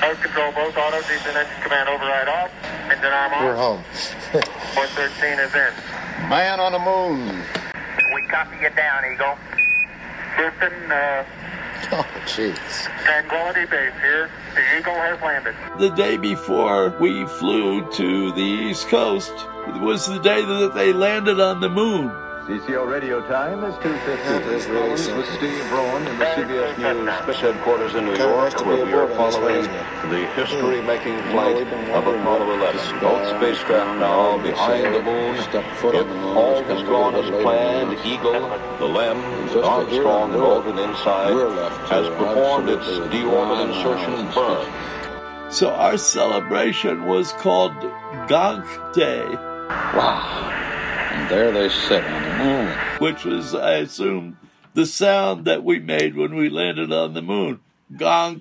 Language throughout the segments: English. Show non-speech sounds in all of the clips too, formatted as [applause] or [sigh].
Mode control both auto, descent engine command override off. Engine arm off. We're home. [laughs] 413 is in. Man on the moon. We copy you down, Eagle. Houston, uh, Oh, jeez. Tranquility Base here. The Eagle has landed. The day before we flew to the East Coast was the day that they landed on the moon. CCO radio time is 2.50. It is really with Steve Braun in the CBS News Special Headquarters in New York, has to be where we are aboard on this following the history-making flight of wondering Apollo what 11. Both spacecraft now behind the moon. Step foot If the moon, all it's has gonna gone as planned. Eagle, the LEM, Just Armstrong, and do it, Aldrin inside, has performed its absolutely deorbit insertion burn. So our celebration was called Gonk Day, Wow. And there they sit on the moon. which was, I assume, the sound that we made when we landed on the moon. Gonk.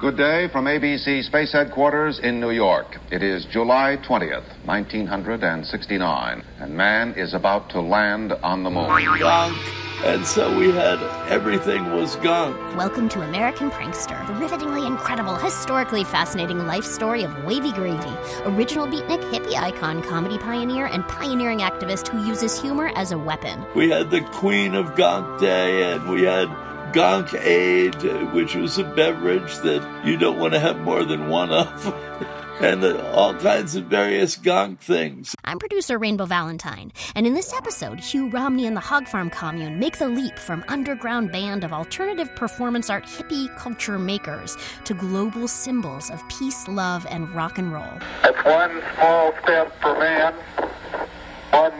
Good day from ABC Space Headquarters in New York. It is July 20th, 1969, and man is about to land on the moon. Gonk. And so we had everything was gonk. Welcome to American Prankster, the rivetingly incredible, historically fascinating life story of Wavy Gravy, original beatnik, hippie icon, comedy pioneer, and pioneering activist who uses humor as a weapon. We had the Queen of Gonk Day, and we had Gonk Aid, which was a beverage that you don't want to have more than one of, [laughs] and all kinds of various Gonk things. I'm producer Rainbow Valentine, and in this episode, Hugh Romney and the Hog Farm Commune make the leap from underground band of alternative performance art hippie culture makers to global symbols of peace, love, and rock and roll. That's one small step for man, one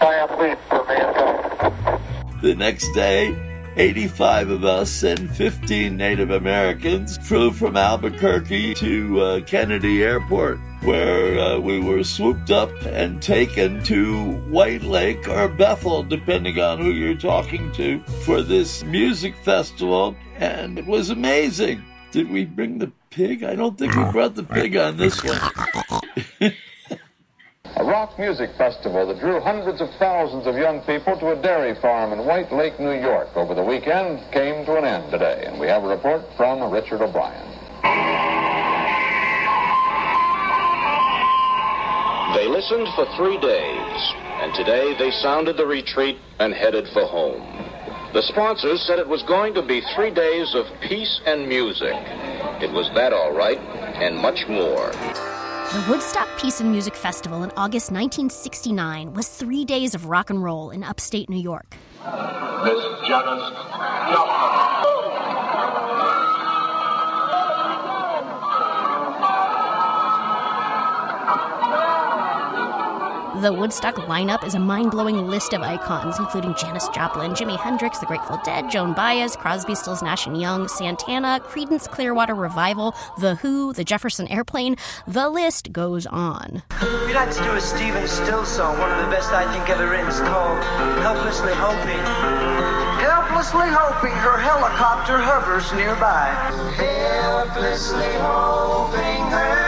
giant leap for mankind. The next day, 85 of us and 15 Native Americans flew from Albuquerque to uh, Kennedy Airport, where uh, we were swooped up and taken to White Lake or Bethel, depending on who you're talking to, for this music festival. And it was amazing. Did we bring the pig? I don't think we brought the pig on this one. [laughs] A rock music festival that drew hundreds of thousands of young people to a dairy farm in White Lake, New York over the weekend came to an end today. And we have a report from Richard O'Brien. They listened for three days, and today they sounded the retreat and headed for home. The sponsors said it was going to be three days of peace and music. It was that all right, and much more. The Woodstock Peace and Music Festival in August 1969 was three days of rock and roll in upstate New York. Janis Joplin. The Woodstock lineup is a mind blowing list of icons, including Janis Joplin, Jimi Hendrix, The Grateful Dead, Joan Baez, Crosby, Stills, Nash and Young, Santana, Creedence Clearwater Revival, The Who, The Jefferson Airplane. The list goes on. We'd like to do a Stephen Stills song, one of the best I think ever written. It's called Helplessly Hoping. Helplessly hoping her helicopter hovers nearby. Helplessly hoping her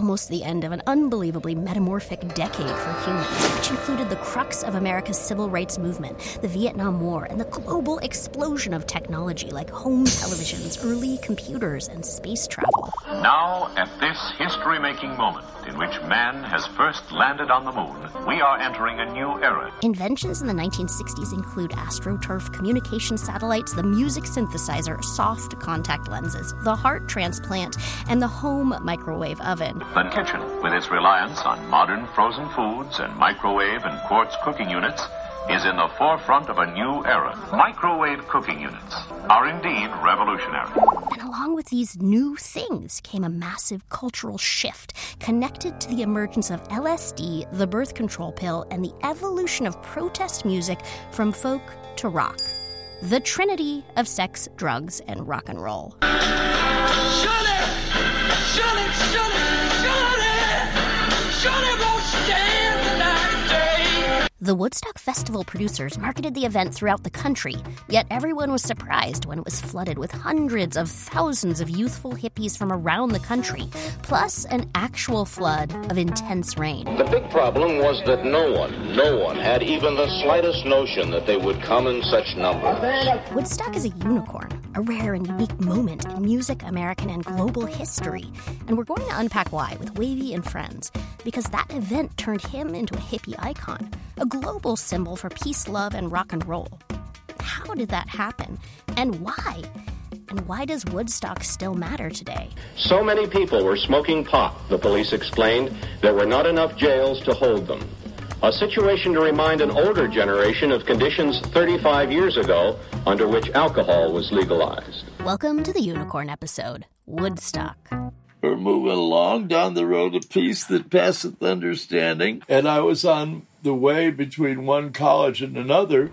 almost the end of an unbelievably metamorphic decade for humans, which included the crux of America's civil rights movement, the Vietnam War, and the global explosion of technology like home televisions, early computers, and space travel. Now, at this history making moment in which man has first landed on the moon, we are entering a new era. Inventions in the 1960s include AstroTurf, communication satellites, the music synthesizer, soft contact lenses, the heart transplant, and the home microwave oven. The kitchen, with its reliance on modern frozen foods and microwave and quartz cooking units, is in the forefront of a new era. Microwave cooking units are indeed revolutionary. And along with these new things came a massive cultural shift connected to the emergence of LSD, the birth control pill, and the evolution of protest music from folk to rock. The trinity of sex, drugs, and rock and roll. The Woodstock Festival producers marketed the event throughout the country, yet everyone was surprised when it was flooded with hundreds of thousands of youthful hippies from around the country, plus an actual flood of intense rain. The big problem was that no one, no one had even the slightest notion that they would come in such numbers. Woodstock is a unicorn, a rare and unique moment in music, American, and global history. And we're going to unpack why with Wavy and friends, because that event turned him into a hippie icon, a global symbol for peace, love, and rock and roll. How did that happen? And why? And why does Woodstock still matter today? So many people were smoking pot, the police explained, there were not enough jails to hold them. A situation to remind an older generation of conditions 35 years ago under which alcohol was legalized. Welcome to the Unicorn episode Woodstock. We're moving along down the road of peace that passeth understanding, and I was on the way between one college and another.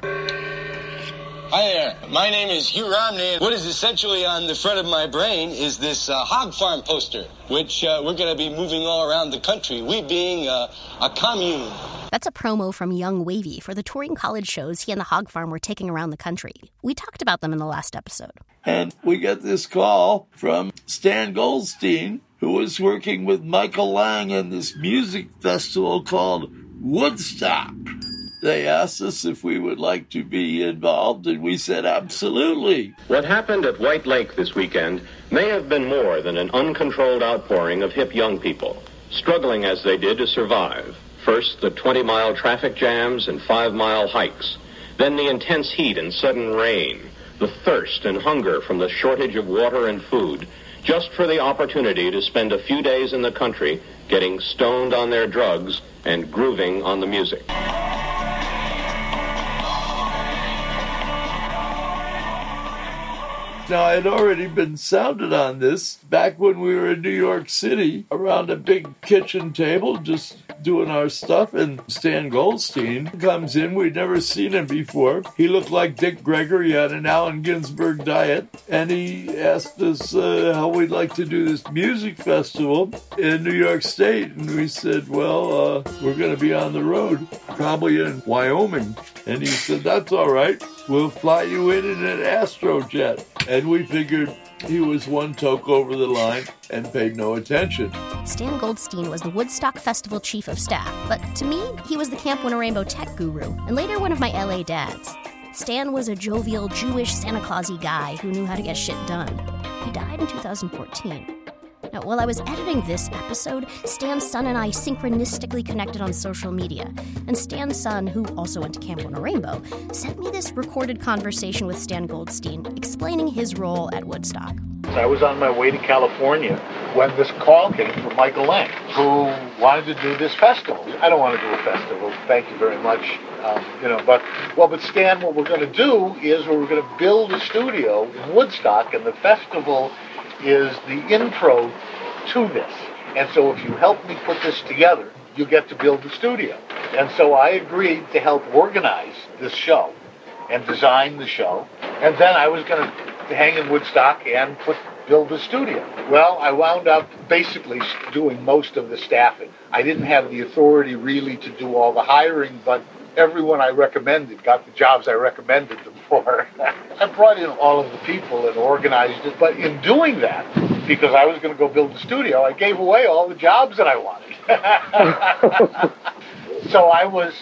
Hi there. My name is Hugh Romney. What is essentially on the front of my brain is this uh, hog farm poster, which uh, we're going to be moving all around the country. We being uh, a commune. That's a promo from Young Wavy for the touring college shows he and the hog farm were taking around the country. We talked about them in the last episode. And we get this call from Stan Goldstein, who was working with Michael Lang in this music festival called Woodstock. They asked us if we would like to be involved, and we said absolutely. What happened at White Lake this weekend may have been more than an uncontrolled outpouring of hip young people, struggling as they did to survive. First, the 20 mile traffic jams and five mile hikes, then the intense heat and sudden rain, the thirst and hunger from the shortage of water and food, just for the opportunity to spend a few days in the country getting stoned on their drugs and grooving on the music. Now, I had already been sounded on this back when we were in New York City around a big kitchen table just doing our stuff. And Stan Goldstein comes in. We'd never seen him before. He looked like Dick Gregory had an Allen Ginsberg diet. And he asked us uh, how we'd like to do this music festival in New York State. And we said, well, uh, we're going to be on the road, probably in Wyoming. And he said, that's all right. We'll fly you in in an Astrojet. And we figured he was one toke over the line and paid no attention. Stan Goldstein was the Woodstock Festival chief of staff, but to me, he was the Camp Winnarainbow tech guru, and later one of my LA dads. Stan was a jovial, Jewish, Santa Clausy guy who knew how to get shit done. He died in 2014. Now, while I was editing this episode, Stan's son and I synchronistically connected on social media. And Stan's son, who also went to Camp Winnarainbow, sent me this recorded conversation with Stan Goldstein explaining his role at Woodstock. I was on my way to California when this call came from Michael Lang, who wanted to do this festival. I don't want to do a festival. Thank you very much. Um, you know, but well, but Stan, what we're going to do is we're going to build a studio in Woodstock, and the festival is the intro to this. And so if you help me put this together, you get to build the studio. And so I agreed to help organize this show and design the show. And then I was going to hang in Woodstock and put build the studio. Well, I wound up basically doing most of the staffing. I didn't have the authority really to do all the hiring, but everyone I recommended got the jobs I recommended them for. I brought in all of the people and organized it, but in doing that, because I was going to go build the studio, I gave away all the jobs that I wanted. [laughs] so I was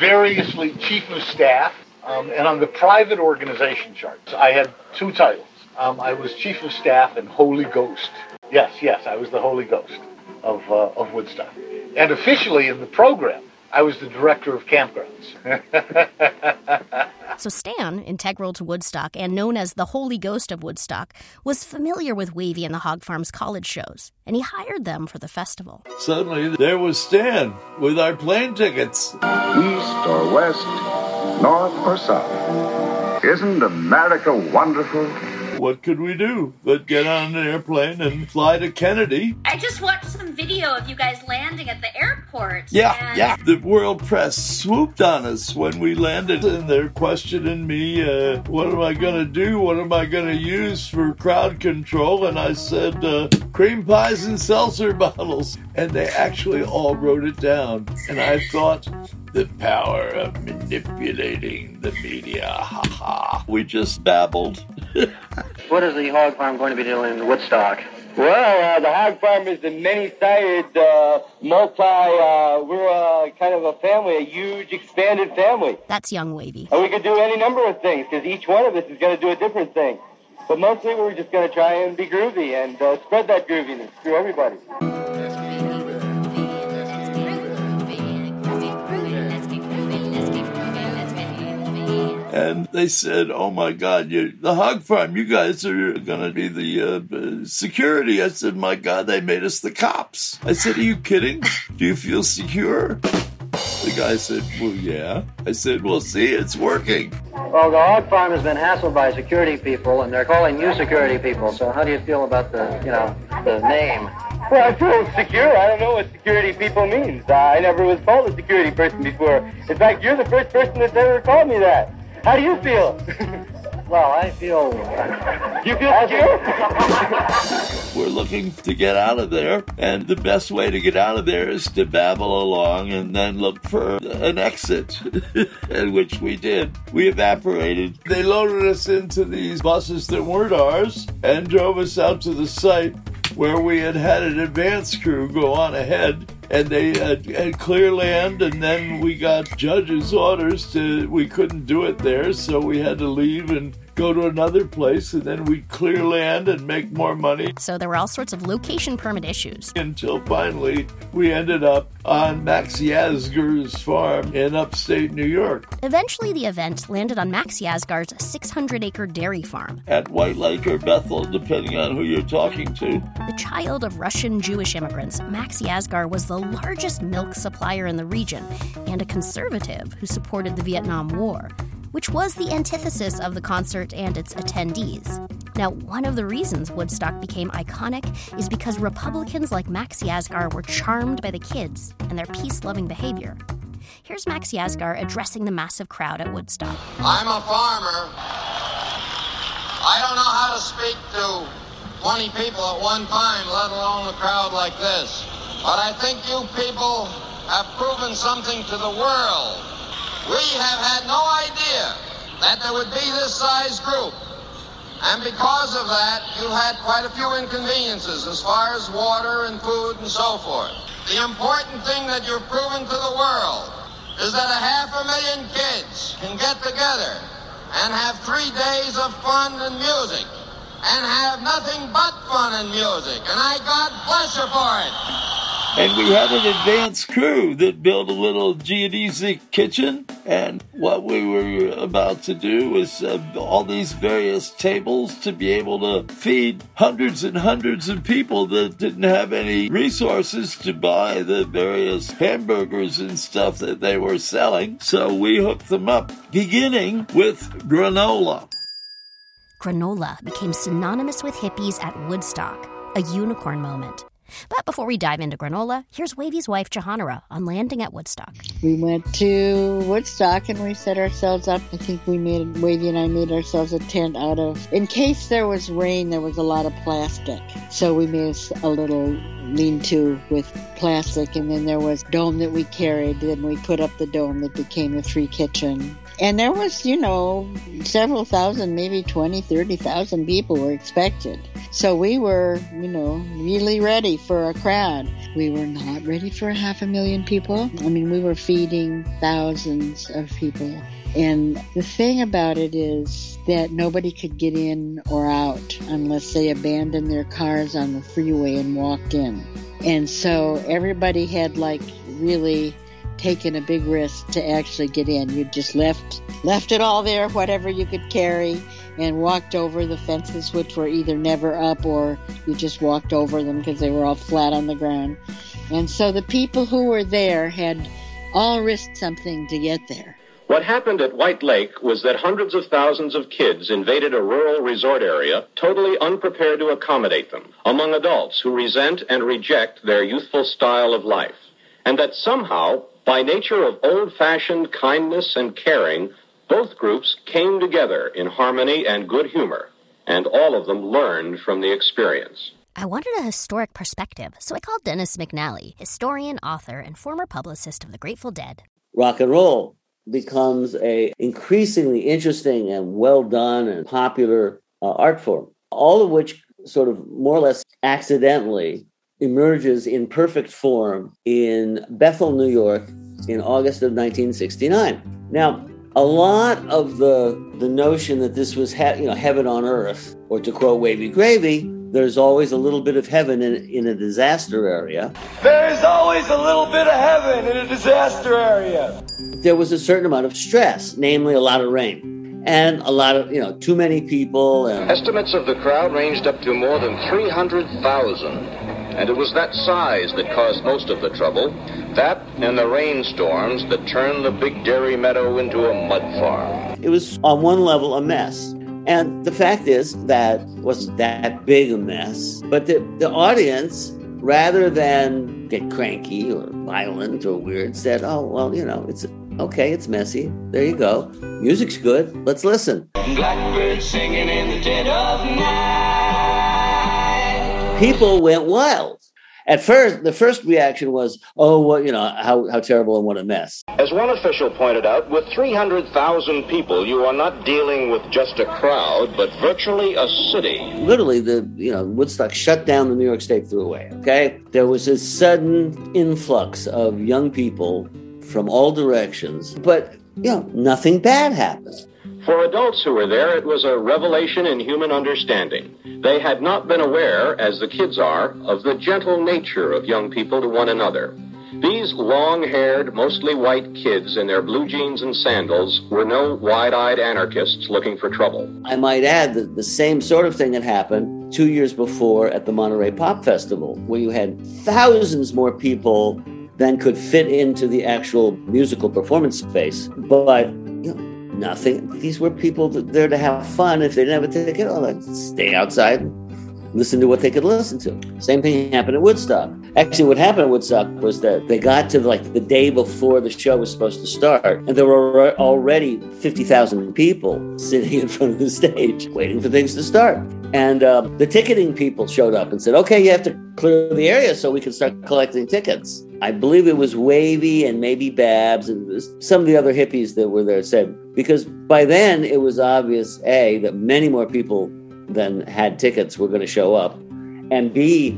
variously chief of staff, um, and on the private organization charts, I had two titles. Um, I was chief of staff and Holy Ghost. Yes, yes, I was the Holy Ghost of, uh, of Woodstock. And officially in the program, I was the director of campgrounds. [laughs] so Stan, integral to Woodstock and known as the Holy Ghost of Woodstock, was familiar with Wavy and the Hog Farm's college shows, and he hired them for the festival. Suddenly, there was Stan with our plane tickets. East or west, north or south. Isn't America wonderful? What could we do but get on an airplane and fly to Kennedy? I just watched some video of you guys landing at the airport. Yeah, and... yeah. The world press swooped on us when we landed, and they're questioning me, uh, what am I going to do? What am I going to use for crowd control? And I said, uh, cream pies and seltzer [laughs] bottles. And they actually all wrote it down. And I thought, the power of manipulating the media. Ha ha. We just babbled. [laughs] what is the hog farm going to be doing in Woodstock? Well, uh, the hog farm is a many-sided, uh, multi, uh, we're uh, kind of a family, a huge expanded family. That's young wavy. And we could do any number of things because each one of us is going to do a different thing. But mostly we're just going to try and be groovy and uh, spread that grooviness through everybody. And they said, "Oh my God, you the hog farm, you guys are going to be the uh, security." I said, "My God, they made us the cops." I said, "Are you kidding? Do you feel secure?" The guy said, Well, yeah. I said, Well, see, it's working. Well, the hog farm has been hassled by security people, and they're calling you security people. So, how do you feel about the, you know, the name? Well, I feel secure. I don't know what security people means. Uh, I never was called a security person before. In fact, you're the first person that's ever called me that. How do you feel? [laughs] well, I feel. you feel secure? [laughs] We're looking to get out of there, and the best way to get out of there is to babble along and then look for an exit, [laughs] and which we did. We evaporated. They loaded us into these buses that weren't ours and drove us out to the site where we had had an advance crew go on ahead and they had, had, clear land and then we got judge's orders to we couldn't do it there so we had to leave and go to another place, and then we'd clear land and make more money. So there were all sorts of location permit issues. Until finally, we ended up on Max Yasgur's farm in upstate New York. Eventually, the event landed on Max Yasgur's 600 acre dairy farm. At White Lake or Bethel, depending on who you're talking to. The child of Russian Jewish immigrants, Max Yasgur was the largest milk supplier in the region and a conservative who supported the Vietnam War which was the antithesis of the concert and its attendees. Now, one of the reasons Woodstock became iconic is because Republicans like Max Yasgur were charmed by the kids and their peace loving behavior. Here's Max Yasgur addressing the massive crowd at Woodstock. I'm a farmer. I don't know how to speak to 20 people at one time, let alone a crowd like this. But I think you people have proven something to the world we have had no idea that there would be this size group. And because of that, you had quite a few inconveniences as far as water and food and so forth. The important thing that you've proven to the world is that a half a million kids can get together and have three days of fun and music and have nothing but fun and music. And I God bless you for it. And we had an advanced crew that built a little geodesic kitchen. And what we were about to do was uh, all these various tables to be able to feed hundreds and hundreds of people that didn't have any resources to buy the various hamburgers and stuff that they were selling. So we hooked them up, beginning with granola. Granola became synonymous with hippies at Woodstock, a unicorn moment. But before we dive into granola, here's Wavy's wife, Jahanarah, on landing at Woodstock. We went to Woodstock and we set ourselves up. I think we made, Wavy and I made ourselves a tent out of, in case there was rain, there was a lot of plastic. So we made a little lean to with plastic, and then there was dome that we carried. Then we put up the dome that became the free kitchen. And there was, you know, several thousand, maybe 20, 30,000 people were expected. So we were, you know, really ready for a crowd. We were not ready for a half a million people. I mean, we were feeding thousands of people. And the thing about it is that nobody could get in or out unless they abandoned their cars on the freeway and walked in. And so everybody had like really taken a big risk to actually get in. You just left left it all there, whatever you could carry, and walked over the fences, which were either never up or you just walked over them because they were all flat on the ground. And so the people who were there had all risked something to get there. What happened at White Lake was that hundreds of thousands of kids invaded a rural resort area totally unprepared to accommodate them, among adults who resent and reject their youthful style of life. And that somehow, by nature of old fashioned kindness and caring, both groups came together in harmony and good humor, and all of them learned from the experience. I wanted a historic perspective, so I called Dennis McNally, historian, author, and former publicist of the Grateful Dead. Rock and roll becomes a increasingly interesting and well done and popular uh, art form, all of which sort of more or less accidentally emerges in perfect form in Bethel, New York in August of 1969. Now, a lot of the the notion that this was he- you know heaven on earth, or to quote Wavy Gravy, there's always a little bit of heaven in, in a disaster area. There is always a little bit of heaven in a disaster area. There was a certain amount of stress, namely a lot of rain and a lot of you know too many people. And Estimates of the crowd ranged up to more than 300,000. And it was that size that caused most of the trouble. That and the rainstorms that turned the big dairy meadow into a mud farm. it was on one level a mess. And the fact is that wasn't that big a mess, but the, the audience, rather than get cranky or violent or weird, said, "Oh well, you know, it's okay, it's messy. There you go. Music's good. Let's listen." Blackbird singing in the dead of night. People went wild. At first, the first reaction was, "Oh, well, you know, how how terrible and what a mess." As one official pointed out, with 300,000 people, you are not dealing with just a crowd, but virtually a city. literally the you know woodstock shut down the new york state thruway okay there was a sudden influx of young people from all directions but you know nothing bad happened For adults who were there, it was a revelation in human understanding. They had not been aware, as the kids are, of the gentle nature of young people to one another. These long haired, mostly white kids in their blue jeans and sandals were no wide eyed anarchists looking for trouble. i might add that the same sort of thing had happened two years before at the monterey pop festival where you had thousands more people than could fit into the actual musical performance space but nothing. These were people there to have fun if they didn't have a ticket oh, they'd stay outside and listen to what they could listen to. Same thing happened at woodstock. Actually what happened at woodstock was that they got to like the day before the show was supposed to start and there were already 50000 people sitting [laughs] in front of the stage waiting for things to start. And uh, the ticketing people showed up and said okay you have to clear the area so we can start collecting tickets i believe it was wavy and maybe babs and some of the other hippies that were there said because by then it was obvious a that many more people than had tickets were going to show up and b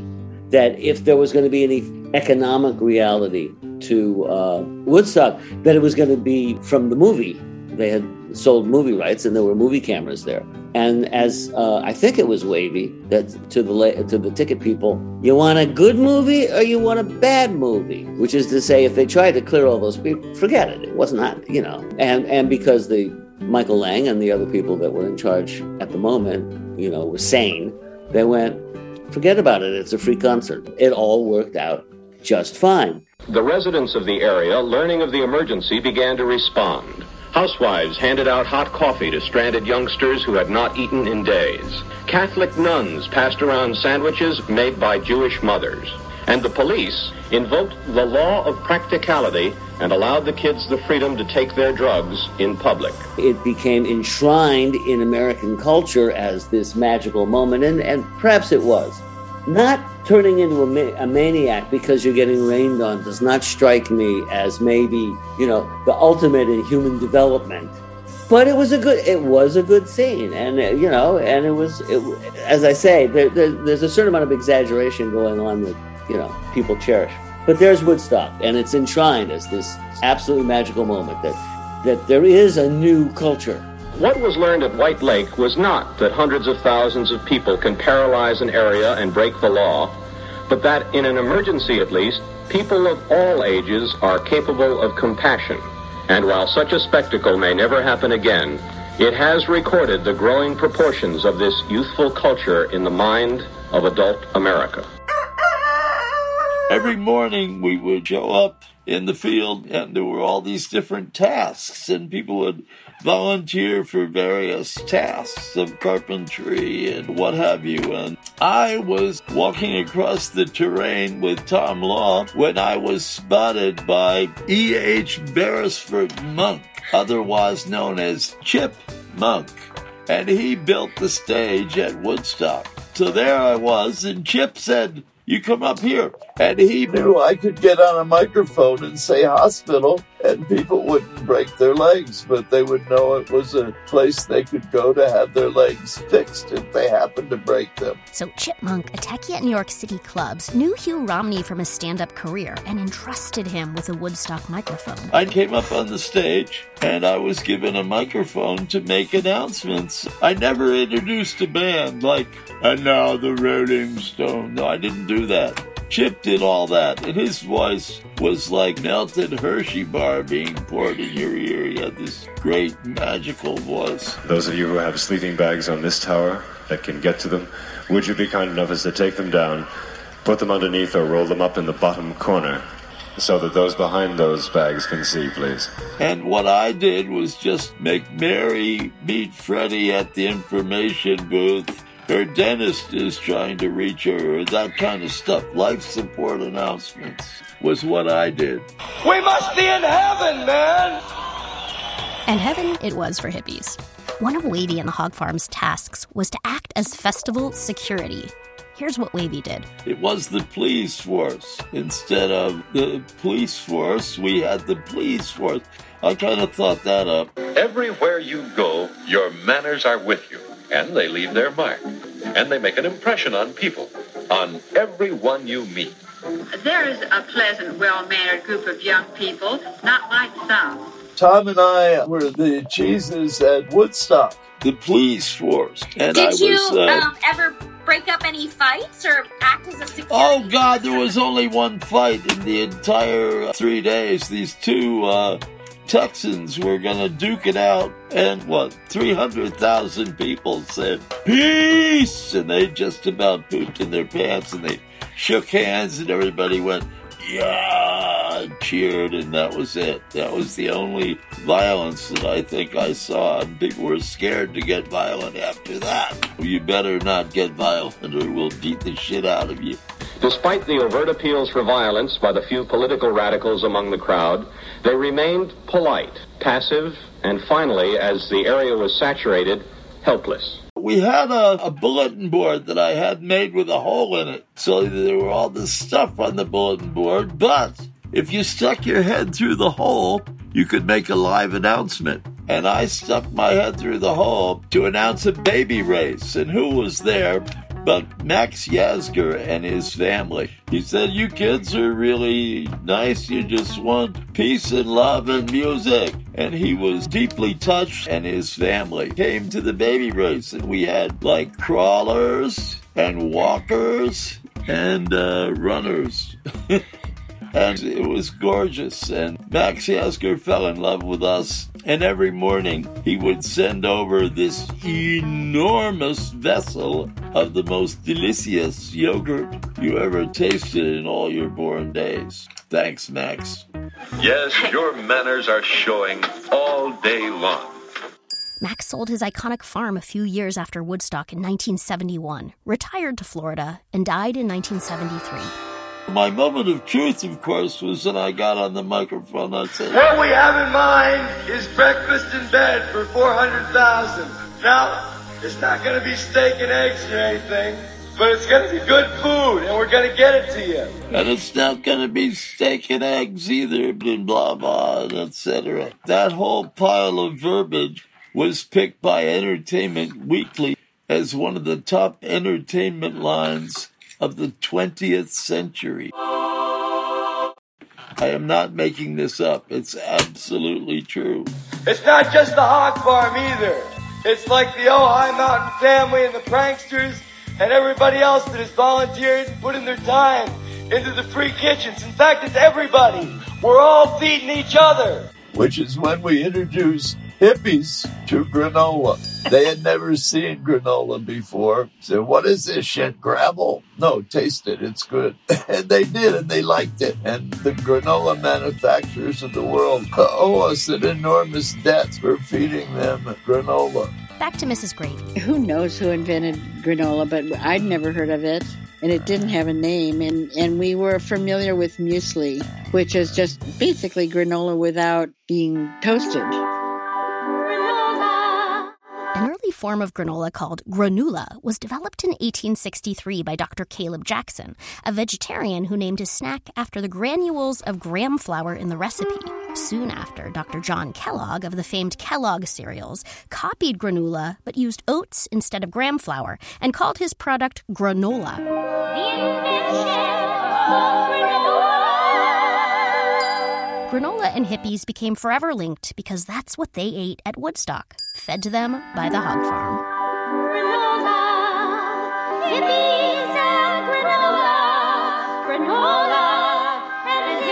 that if there was going to be any economic reality to uh, Woodstock, that it was going to be from the movie. They had sold movie rights, and there were movie cameras there. And as uh, I think it was Wavy that to the la- to the ticket people, you want a good movie or you want a bad movie? Which is to say, if they tried to clear all those people, forget it. It was not, you know. And and because the Michael Lang and the other people that were in charge at the moment, you know, were sane, they went, forget about it. It's a free concert. It all worked out just fine. The residents of the area, learning of the emergency, began to respond. Housewives handed out hot coffee to stranded youngsters who had not eaten in days. Catholic nuns passed around sandwiches made by Jewish mothers. And the police invoked the law of practicality and allowed the kids the freedom to take their drugs in public. It became enshrined in American culture as this magical moment, and, and perhaps it was. Not turning into a, ma- a maniac because you're getting rained on does not strike me as maybe, you know, the ultimate in human development. but it was a good it was a good scene. And uh, you know and it was it, as i say there, there, there's a certain amount of exaggeration going on that you know people cherish. But there's woodstock and it's enshrined as this absolutely magical moment that that there is a new culture what was learned at white lake was not that hundreds of thousands of people can paralyze an area and break the law but that in an emergency at least people of all ages are capable of compassion and while such a spectacle may never happen again, it has recorded the growing proportions of this youthful culture in the mind of adult America. Every morning we would show up in the field and there were all these different tasks and people would volunteer for various tasks of carpentry and what have you. And I was walking across the terrain with Tom Law when I was spotted by E.H. Beresford Monck, otherwise known as Chip Monck. And he built the stage at Woodstock. So there I was, and Chip said, you come up here. And he knew I could get on a microphone and say hospital, and people wouldn't break their legs, but they would know it was a place they could go to have their legs fixed if they happened to break them. So Chip Monck, a techie at New York City clubs, knew Hugh Romney from his stand up career and entrusted him with a Woodstock microphone. I came up on the stage and I was given a microphone to make announcements. I never introduced a band like, and now the Rolling Stone. No, I didn't do that. Chip did all that, and his voice was like melted Hershey bar being poured in your ear. He had this great magical voice. Those of you who have sleeping bags on this tower that can get to them, would you be kind enough as to take them down, put them underneath, or roll them up in the bottom corner? So that those behind those bags can see, please. And what I did was just make Mary meet Freddie at the information booth her dentist is trying to reach her, that kind of stuff. Life support announcements was what I did. We must be in heaven, man! And heaven it was for hippies. One of Wavy and the Hog Farm's tasks was to act as festival security. Here's what Wavy did. It was the please force. Instead of the police force, we had the please force. I kind of thought that up. Everywhere you go, your manners are with you and they leave their mark. And they make an impression on people, on everyone you meet. There's a pleasant, well-mannered group of young people, not like some. Tom and I were the cheeses at Woodstock, the please force. And Did I was, you uh, um, ever break up any fights or act as a security? Oh God, there was only one fight in the entire three days. These two uh, Texans were gonna duke it out, and what, 300,000 people said, Peace! And they just about pooped in their pants, and they shook hands, and everybody went, Yeah! cheered, and that was it. That was the only violence that I think I saw, and people were scared to get violent after that. You better not get violent, or we'll beat the shit out of you. Despite the overt appeals for violence by the few political radicals among the crowd, they remained polite, passive, and finally, as the area was saturated, helpless. We had a, a, bulletin board that I had made with a hole in it. So there were all this stuff on the bulletin board. But if you stuck your head through the hole, you could make a live announcement. And I stuck my head through the hole to announce a baby race. And who was there but Max Yasgur and his family. He said, You kids are really nice. You just want peace and love and music. And he was deeply touched, and his family came to the baby race. And we had like crawlers and walkers and uh, runners. [laughs] and it was gorgeous. And Max Yasgur fell in love with us. And every morning he would send over this enormous vessel of the most delicious yogurt you ever tasted in all your born days. Thanks, Max. Yes, your manners are showing all day long. Max sold his iconic farm a few years after Woodstock in 1971, retired to Florida, and died in 1973. My moment of truth, of course, was when I got on the microphone. I said, What we have in mind is breakfast in bed for 400000 Now, it's not going to be steak and eggs or anything, but it's going to be good food, and we're going to get it to you. And it's not going to be steak and eggs either, blah, blah, blah, etc. That whole pile of verbiage was picked by Entertainment Weekly as one of the top entertainment lines of the 20th century. I am not making this up. It's absolutely true. It's not just the hog farm either. It's like the Ojai Mountain family and the pranksters and everybody else that has volunteered and put in their time into the free kitchens. In fact, it's everybody. We're all feeding each other. Which is when we introduced hippies to granola. They had never seen granola before. Said, what is this shit? Gravel? No, taste it. It's good. [laughs] And they did, and they liked it. And the granola manufacturers of the world [laughs] owe us an enormous debt for feeding them granola. Back to Mrs. Gravy. Who knows who invented granola, but I'd never heard of it. And it didn't have a name, and, and we were familiar with muesli, which is just basically granola without being toasted. Form of granola called granula was developed in 1863 by Dr. Caleb Jackson, a vegetarian who named his snack after the granules of graham flour in the recipe. Soon after, Dr. John Kellogg of the famed Kellogg cereals copied granula but used oats instead of graham flour and called his product granola. Granola and hippies became forever linked because that's what they ate at Woodstock, fed to them by the hog farm. Granola, hippies and granola, granola and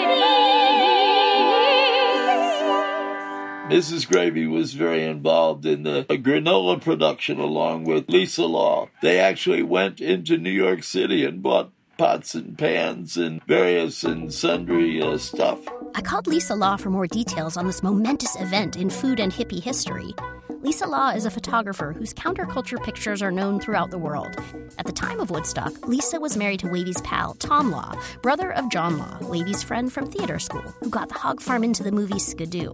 hippies. Mrs. Gravy was very involved in the granola production along with Lisa Law. They actually went into New York City and bought pots and pans and various and sundry uh, stuff. I called Lisa Law for more details on this momentous event in food and hippie history. Lisa Law is a photographer whose counterculture pictures are known throughout the world. At the time of Woodstock, Lisa was married to Wavy's pal, Tom Law, brother of John Law, Wavy's friend from theater school, who got the hog farm into the movie Skidoo.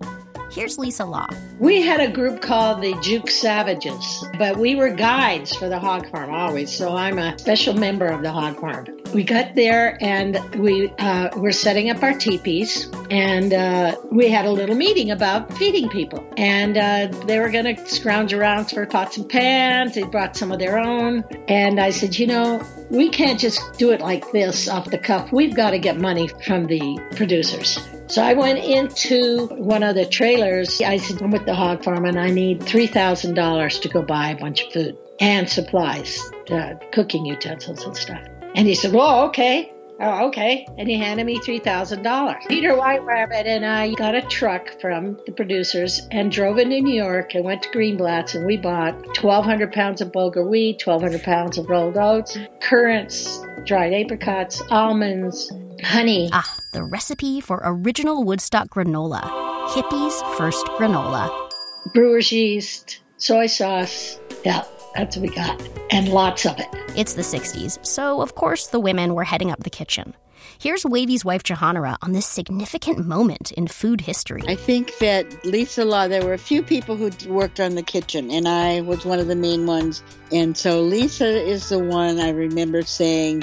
Here's Lisa Law. We had a group called the Jook Savages, but we were guides for the hog farm always, so I'm a special member of the hog farm. We got there and we uh, were setting up our teepees, and uh, we had a little meeting about feeding people. And uh, they were going to scrounge around for pots and pans. They brought some of their own. And I said, you know, we can't just do it like this off the cuff. We've got to get money from the producers. So I went into one of the trailers. I said, I'm with the hog farm and I need $3,000 to go buy a bunch of food and supplies, uh, cooking utensils and stuff. And he said, Well, okay. Oh, okay. And he handed me $3,000. Peter White Rabbit and I got a truck from the producers and drove into New York and went to Greenblatt's and we bought 1,200 pounds of bulgur wheat, 1,200 pounds of rolled oats, currants, dried apricots, almonds, honey. Ah, the recipe for original Woodstock granola. Hippie's first granola. Brewer's yeast, soy sauce. Yeah, that's what we got. And lots of it. It's the 60s, so of course the women were heading up the kitchen. Here's Wavy's wife Jahanarah on this significant moment in food history. I think that Lisa Law, there were a few people who worked on the kitchen, and I was one of the main ones. And so Lisa is the one I remember saying,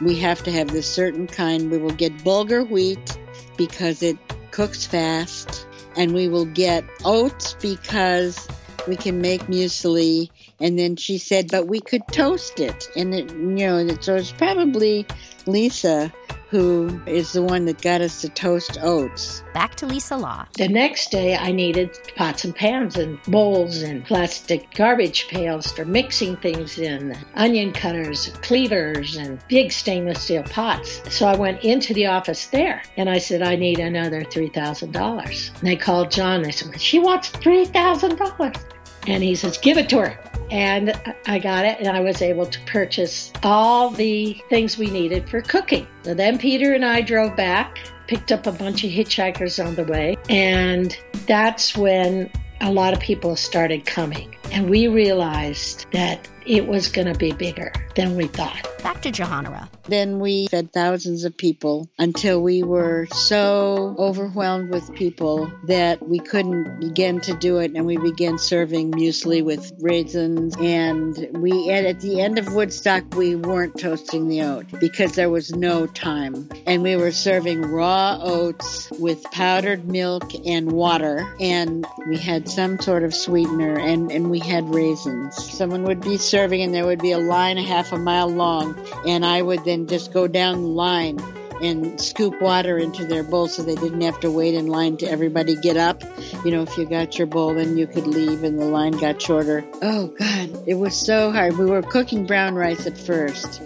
we have to have this certain kind. We will get bulgur wheat because it cooks fast, and we will get oats because we can make muesli. And then she said, but we could toast it. And it, you know, and so it's probably Lisa who is the one that got us to toast oats. Back to Lisa Law. The next day, I needed pots and pans and bowls and plastic garbage pails for mixing things in, onion cutters, cleavers, and big stainless steel pots. So I went into the office there and I said, I need another $3,000. And they called John. They said, She wants $3,000. And he says, Give it to her. And I got it, and I was able to purchase all the things we needed for cooking. So then Peter and I drove back, picked up a bunch of hitchhikers on the way, and that's when a lot of people started coming. And we realized that it was going to be bigger than we thought. Back to Jahanarah. Then we fed thousands of people until we were so overwhelmed with people that we couldn't begin to do it. And we began serving muesli with raisins. And we, and at the end of Woodstock, we weren't toasting the oat because there was no time. And we were serving raw oats with powdered milk and water. And we had some sort of sweetener and, and we had raisins. Someone would be serving and there would be a line a half a mile long. And I would then just go down the line and scoop water into their bowl so they didn't have to wait in line to everybody get up. You know, if you got your bowl, then you could leave and the line got shorter. Oh, God, it was so hard. We were cooking brown rice at first.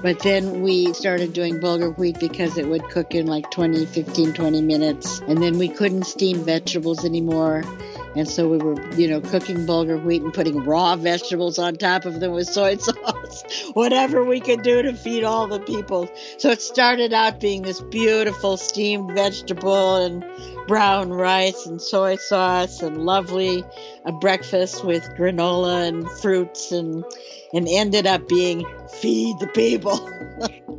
But then we started doing bulgur wheat because it would cook in like 20, 15, 20 minutes. And then we couldn't steam vegetables anymore. And so we were, you know, cooking bulgur wheat and putting raw vegetables on top of them with soy [laughs] sauce, whatever we could do to feed all the people. So it started out being this beautiful steamed vegetable and brown rice and soy sauce and lovely a breakfast with granola and fruits and and ended up being feed the people. [laughs]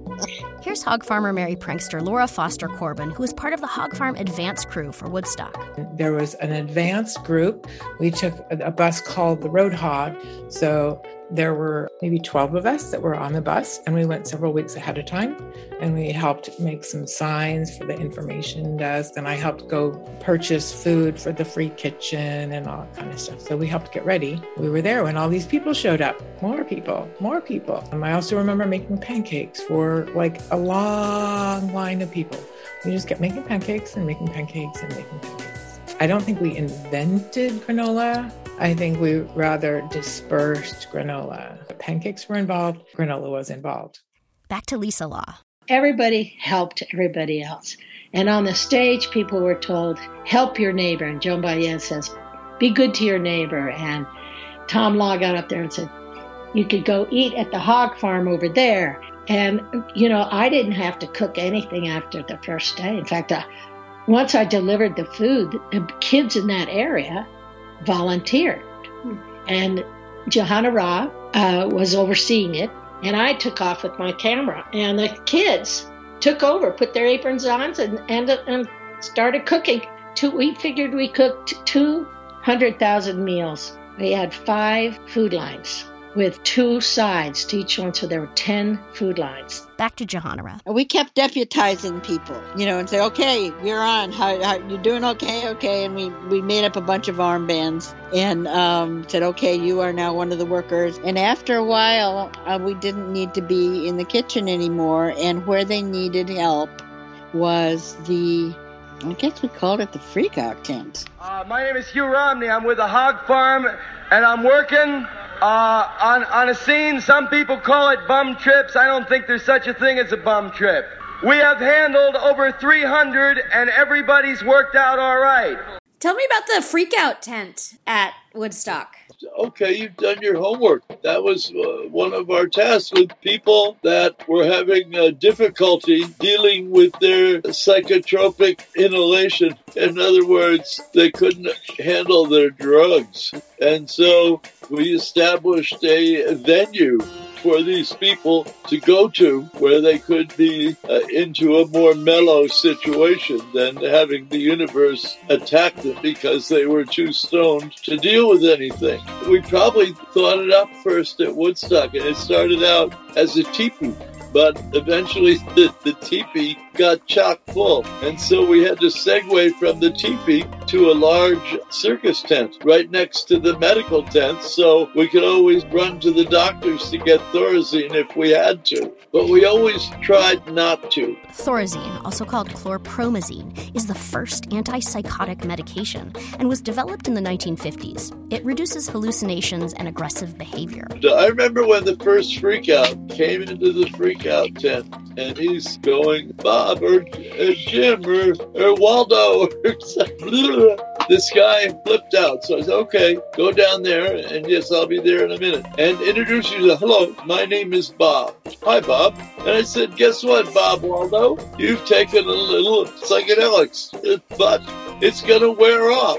Here's hog farmer Merry Prankster Laura Foster Corbin, who was part of the hog farm advance crew for Woodstock. There was an advance group. We took a bus called the Road Hog. So there were maybe 12 of us that were on the bus, and we went several weeks ahead of time. And we helped make some signs for the information desk. And I helped go purchase food for the free kitchen and all that kind of stuff. So we helped get ready. We were there when all these people showed up more people, more people. And I also remember making pancakes for like a long line of people. We just kept making pancakes and making pancakes and making pancakes. I don't think we invented granola. I think we rather dispersed granola. The pancakes were involved, granola was involved. Back to Lisa Law. Everybody helped everybody else. And on the stage, people were told, help your neighbor. And Joan Baez says, be good to your neighbor. And Tom Law got up there and said, you could go eat at the hog farm over there. And, you know, I didn't have to cook anything after the first day. In fact, I, once I delivered the food, the kids in that area volunteered. And Jahanarah uh, was overseeing it, and I took off with my camera. And the kids took over, put their aprons on, and, and, and started cooking. Two, we figured we cooked 200,000 meals. We had five food lines with two sides to each one, so there were 10 food lines. Back to Jahanarah. We kept deputizing people, you know, and say, okay, you're on. How, how you doing? Okay, okay. And we, we made up a bunch of armbands and um, said, okay, you are now one of the workers. And after a while, uh, we didn't need to be in the kitchen anymore. And where they needed help was the I guess we called it the freakout tent. Uh, my name is Hugh Romney. I'm with the hog farm, and I'm working uh, on, on a scene, some people call it bum trips. I don't think there's such a thing as a bum trip. We have handled over 300 and everybody's worked out all right. Tell me about the freakout tent at Woodstock. Okay, you've done your homework. That was uh, one of our tasks with people that were having uh, difficulty dealing with their psychotropic inhalation. In other words, they couldn't handle their drugs. And so we established a venue for these people to go to where they could be uh, into a more mellow situation than having the universe attack them because they were too stoned to deal with anything. We probably thought it up first at Woodstock and it started out as a teepee but eventually the, the teepee got chock full. And so we had to segue from the teepee to a large circus tent right next to the medical tent so we could always run to the doctors to get Thorazine if we had to. But we always tried not to. Thorazine, also called chlorpromazine, is the first antipsychotic medication and was developed in the 1950s. It reduces hallucinations and aggressive behavior. I remember when the first freakout came into the freakout tent and he's going, Bob or, or Jim or, or Waldo or something. [laughs] [laughs] This guy flipped out. So I said, okay, go down there and yes, I'll be there in a minute. And introduce you. To, hello, my name is Bob. Hi, Bob. And I said, guess what, Bob Waldo? You've taken a little psychedelics, but it's going to wear off.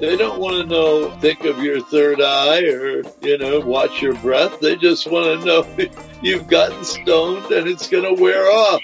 They don't want to know, think of your third eye or, you know, watch your breath. They just want to know [laughs] you've gotten stoned and it's going to wear off.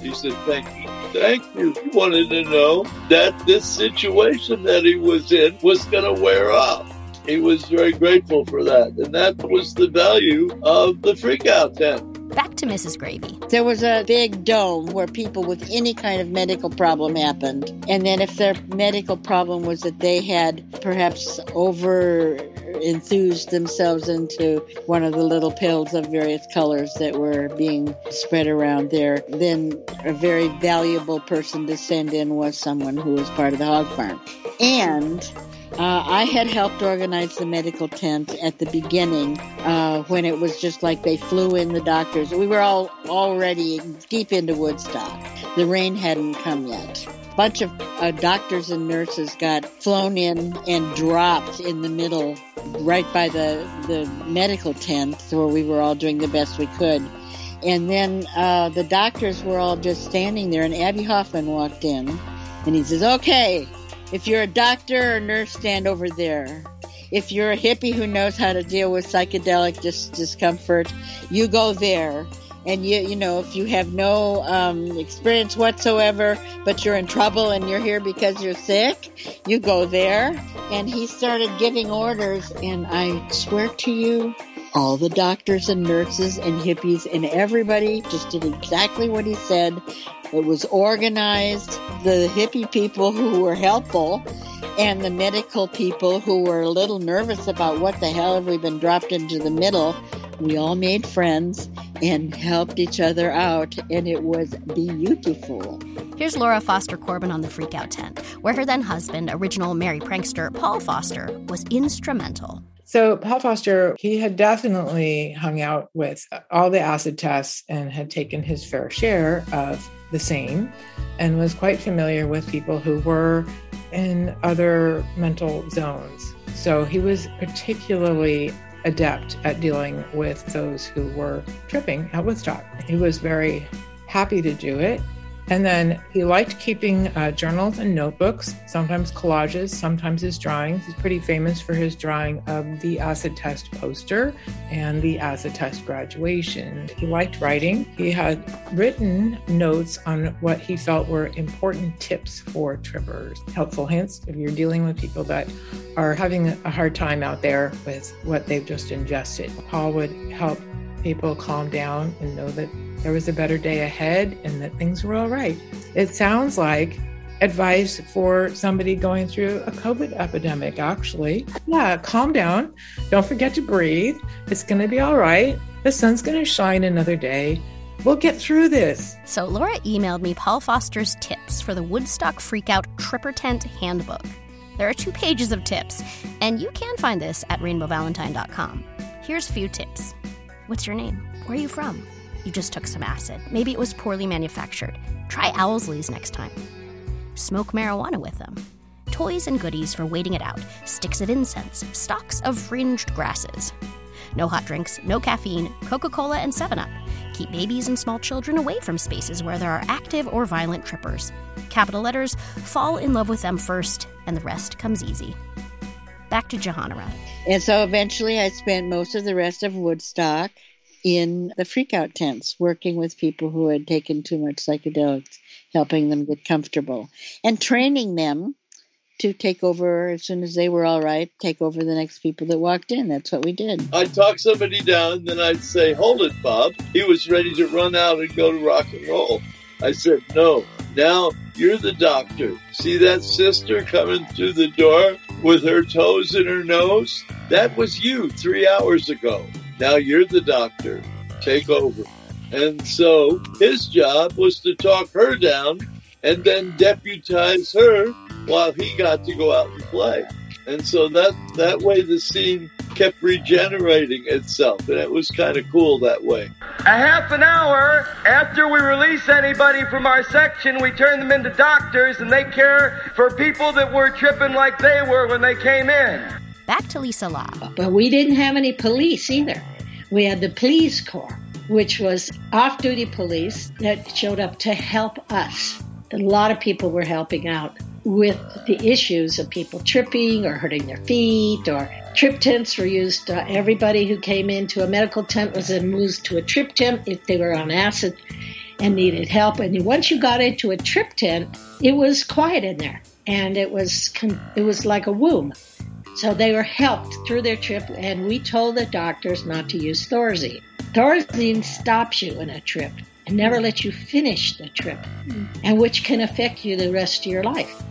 He said, thank you. Thank you. He wanted to know that this situation that he was in was going to wear off. He was very grateful for that. And that was the value of the freakout tent. Back to Mrs. Gravy. There was a big dome where people with any kind of medical problem happened. And then if their medical problem was that they had perhaps over enthused themselves into one of the little pills of various colors that were being spread around there, then a very valuable person to send in was someone who was part of the hog farm. And uh, I had helped organize the medical tent at the beginning uh, when it was just like they flew in the doctors. We were all already deep into Woodstock. The rain hadn't come yet. A bunch of uh, doctors and nurses got flown in and dropped in the middle, right by the, the medical tent where we were all doing the best we could. And then uh, the doctors were all just standing there, and Abbie Hoffman walked in, and he says, "Okay, if you're a doctor or nurse, stand over there. If you're a hippie who knows how to deal with psychedelic dis- discomfort, you go there. And you, you know, if you have no um, experience whatsoever, but you're in trouble and you're here because you're sick, you go there. And he started giving orders, and I swear to you, all the doctors and nurses and hippies and everybody just did exactly what he said. It was organized. The hippie people who were helpful and the medical people who were a little nervous about what the hell have we been dropped into the middle. We all made friends and helped each other out, and it was beautiful. Here's Laura Foster Corbin on the Freakout tent, where her then husband, original Merry Prankster Paul Foster, was instrumental. So Paul Foster, he had definitely hung out with all the acid tests and had taken his fair share of the same and was quite familiar with people who were in other mental zones. So he was particularly adept at dealing with those who were tripping at Woodstock. He was very happy to do it. And then he liked keeping uh, journals and notebooks, sometimes collages, sometimes his drawings. He's pretty famous for his drawing of the acid test poster and the acid test graduation. He liked writing. He had written notes on what he felt were important tips for trippers, helpful hints if you're dealing with people that are having a hard time out there with what they've just ingested. Paul would help people calm down and know that there was a better day ahead and that things were all right. It sounds like advice for somebody going through a COVID epidemic, actually. Yeah, calm down. Don't forget to breathe. It's going to be all right. The sun's going to shine another day. We'll get through this. So Laura emailed me Paul Foster's tips for the Woodstock Freakout Tripper Tent Handbook. There are two pages of tips, and you can find this at rainbowvalentine.com. Here's a few tips. What's your name? Where are you from? You just took some acid. Maybe it was poorly manufactured. Try Owsley's next time. Smoke marijuana with them. Toys and goodies for waiting it out. Sticks of incense. Stalks of fringed grasses. No hot drinks, no caffeine, Coca Cola, and 7 Up. Keep babies and small children away from spaces where there are active or violent trippers. Capital letters, fall in love with them first, and the rest comes easy. Back to Jahanarah. And so eventually I spent most of the rest of Woodstock in the freakout tents, working with people who had taken too much psychedelics, helping them get comfortable, and training them to take over as soon as they were all right, take over the next people that walked in. That's what we did. I'd talk somebody down, then I'd say, Hold it, Bob. He was ready to run out and go to rock and roll. I said, No, now you're the doctor. See that sister coming through the door with her toes in her nose? That was you three hours ago. Now you're the doctor. Take over. And so his job was to talk her down and then deputize her while he got to go out and play. And so that that way the scene kept regenerating itself, and it was kind of cool that way. A half an hour after we release anybody from our section, we turn them into doctors, and they care for people that were tripping like they were when they came in. Back to Lisa Law. But we didn't have any police either. We had the police corps, which was off duty police that showed up to help us. A lot of people were helping out. with the issues of people tripping or hurting their feet or trip tents were used. Uh, everybody who came into a medical tent was then moved to a trip tent if they were on acid and needed help. And once you got into a trip tent, it was quiet in there and it was it was like a womb. So they were helped through their trip, and we told the doctors not to use Thorazine. Thorazine stops you in a trip and never lets you finish the trip, mm. and which can affect you the rest of your life.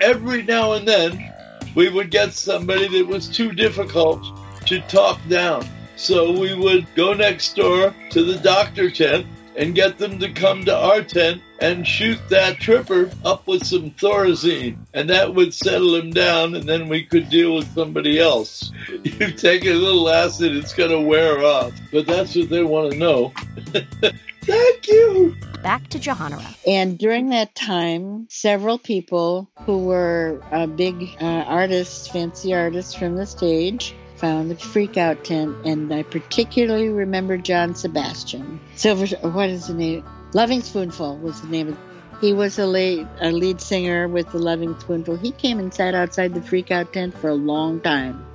Every now and then, we would get somebody that was too difficult to talk down. So we would go next door to the doctor tent and get them to come to our tent and shoot that tripper up with some Thorazine. And that would settle him down, and then we could deal with somebody else. [laughs] You take a little acid, it's going to wear off. But that's what they want to know. [laughs] Thank you. Back to Jahanarah. And during that time, several people who were uh, big uh, artists, fancy artists from the stage, found the freakout tent, and I particularly remember John Sebastian. Silver, what is the name? Loving Spoonful was the name of. He was a lead, a lead singer with the Loving Spoonful. He came and sat outside the freakout tent for a long time,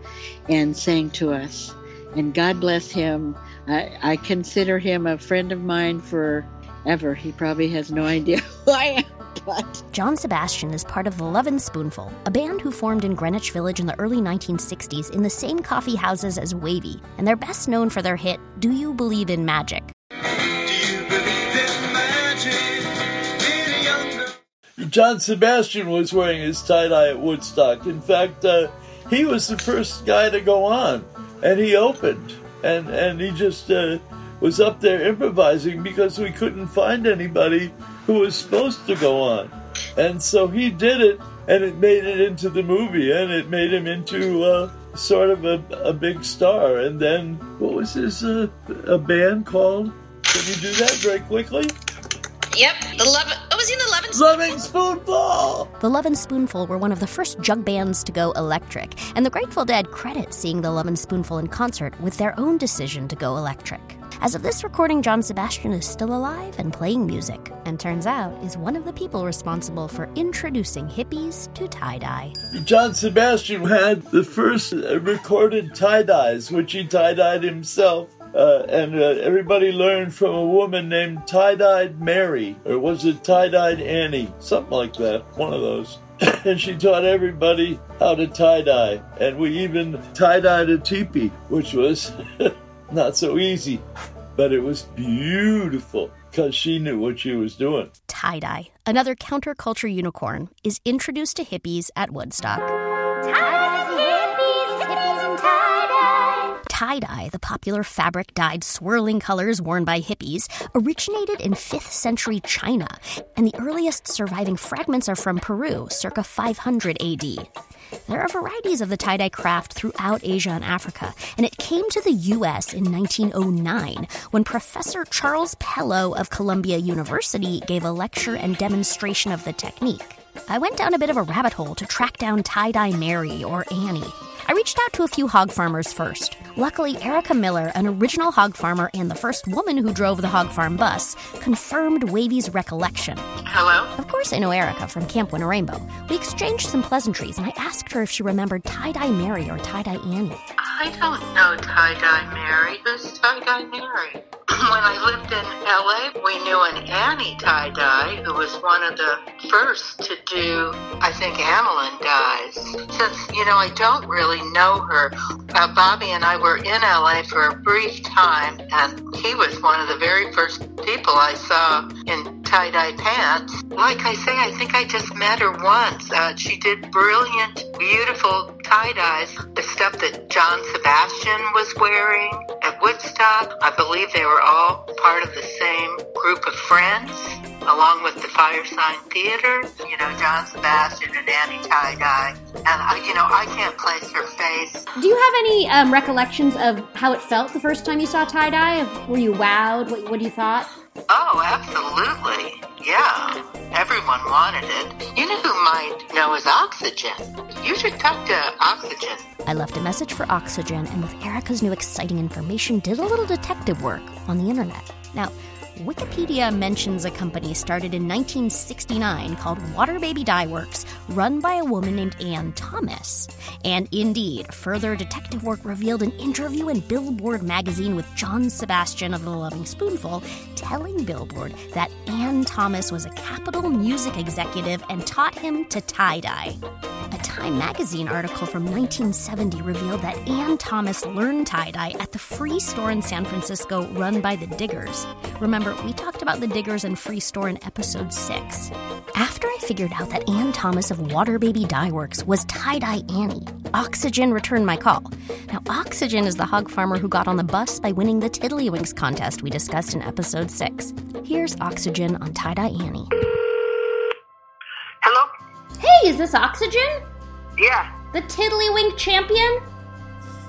and sang to us. And God bless him. I, I consider him a friend of mine forever. He probably has no [laughs] idea who I am. But John Sebastian is part of the Lovin' Spoonful, a band who formed in Greenwich Village in the early 1960s in the same coffee houses as Wavy, and they're best known for their hit, Do You Believe in Magic? John Sebastian was wearing his tie dye at Woodstock. In fact, uh, he was the first guy to go on, and he opened, and and he just uh, was up there improvising because we couldn't find anybody who was supposed to go on, and so he did it, and it made it into the movie, and it made him into uh, sort of a, a big star. And then what was his uh, a band called? Can you do that very quickly? Yep, the love. Oh, was he in the Lovin' Loving Spoonful? The Lovin' Spoonful were one of the first jug bands to go electric, and the Grateful Dead credit seeing the Lovin' Spoonful in concert with their own decision to go electric. As of this recording, John Sebastian is still alive and playing music, and turns out is one of the people responsible for introducing hippies to tie dye. John Sebastian had the first recorded tie dyes, which he tie dyed himself. Uh, and uh, everybody learned from a woman named Tie Dyed Mary, or was it Tie Dyed Annie? Something like that, one of those. [coughs] and she taught everybody how to tie dye. And we even tie dyed a teepee, which was [laughs] not so easy, but it was beautiful because she knew what she was doing. Tie dye, another counterculture unicorn, is introduced to hippies at Woodstock. Tie dye, the popular fabric dyed swirling colors worn by hippies, originated in 5th century China, and the earliest surviving fragments are from Peru, circa 500 AD. There are varieties of the tie dye craft throughout Asia and Africa, and it came to the US in 1909 when Professor Charles Pellew of Columbia University gave a lecture and demonstration of the technique. I went down a bit of a rabbit hole to track down tie dye Mary or Annie. I reached out to a few hog farmers first. Luckily, Erica Miller, an original hog farmer and the first woman who drove the hog farm bus, confirmed Wavy's recollection. Hello? Of course, I know Erica from Camp Winnarainbow. We exchanged some pleasantries, and I asked her if she remembered tie dye Mary or tie dye Annie. I don't know tie dye Mary. Who's tie dye Mary? [clears throat] when I lived in LA, we knew an Annie tie dye who was one of the first to do, I think, aniline dyes. Since, you know, I don't really know her, uh, Bobby and I were in LA for a brief time, and he was one of the very first people I saw in tie dye pants. Like I say, I think I just met her once. Uh, she did brilliant, beautiful tie dyes, the stuff that John Sebastian was wearing at Woodstock. I believe they were all part of the same group of friends, along with the Firesign Theater. You know, John Sebastian and Annie tie dye. And I, you know, I can't place her face. Do you have any um, recollections of how it felt the first time you saw tie dye? Were you wowed? What, what do you thought? Oh, absolutely. Yeah. Everyone wanted it. You know who might know is Oxygen. You should talk to Oxygen. I left a message for Oxygen, and with Erica's new exciting information, did a little detective work on the internet. Now, Wikipedia mentions a company started in 1969 called Water Baby Dye Works, run by a woman named Anne Thomas. And indeed, further detective work revealed an interview in Billboard magazine with John Sebastian of the Loving Spoonful, telling Billboard that Anne Thomas was a Capitol music executive and taught him to tie dye. A Time magazine article from 1970 revealed that Anne Thomas learned tie dye at the free store in San Francisco run by the Diggers. Remember, we talked about the Diggers and Free Store in episode 6. After I figured out that Anne Thomas of Water Baby Dye Works was Tie Dye Annie, Oxygen returned my call. Now, Oxygen is the hog farmer who got on the bus by winning the Tiddlywinks contest we discussed in episode 6. Here's Oxygen on Tie Dye Annie. Hey, is this Oxygen? Yeah. The Tiddlywink champion?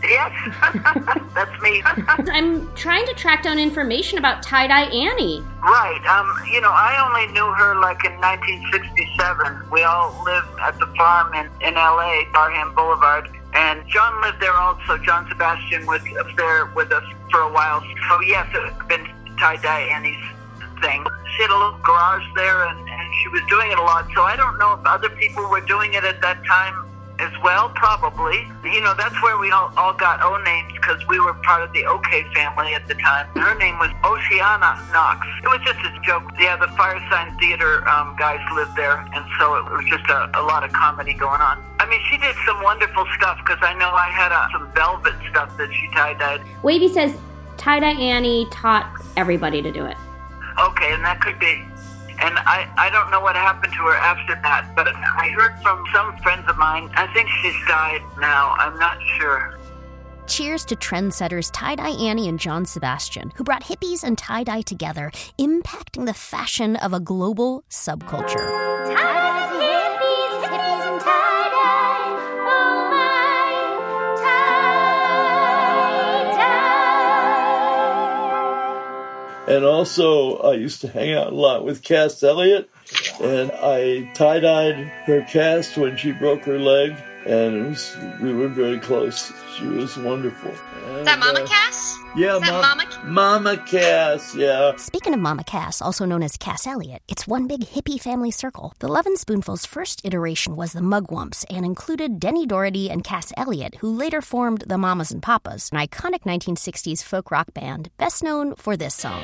Yes, [laughs] that's me. [laughs] I'm trying to track down information about Tie Dye Annie. Right. Um, you know, I only knew her like in 1967. We all lived at the farm in, in LA, Barham Boulevard. And John lived there also. John Sebastian was up there with us for a while. So, yes, it's been tie dye Annie's thing. She had a little garage there and, and she was doing it a lot. So, I don't know if other people were doing it at that time as well, probably. You know, that's where we all, all got O names because we were part of the OK family at the time. Her name was Oceana Knox. It was just a joke. Yeah, the Firesign Theater um, guys lived there, and so it was just a, a lot of comedy going on. I mean, she did some wonderful stuff because I know I had uh, some velvet stuff that she tie dyed. Wavy says Tie Dye Annie taught everybody to do it. Okay, and that could be. And I, I don't know what happened to her after that, but I heard from some friends of mine. I think she's died now. I'm not sure. Cheers to trendsetters Tie Dye Annie and John Sebastian, who brought hippies and tie dye together, impacting the fashion of a global subculture. And also, I used to hang out a lot with Cass Elliot, and I tie dyed her cast when she broke her leg, and it was we were very close. She was wonderful. Is that Mama uh, Cass? Yeah, Is that Mom- Mama? Mama Cass. Yeah. Speaking of Mama Cass, also known as Cass Elliot, it's one big hippie family circle. The Lovin' Spoonful's first iteration was the Mugwumps and included Denny Doherty and Cass Elliot, who later formed the Mamas and Papas, an iconic 1960s folk rock band best known for this song.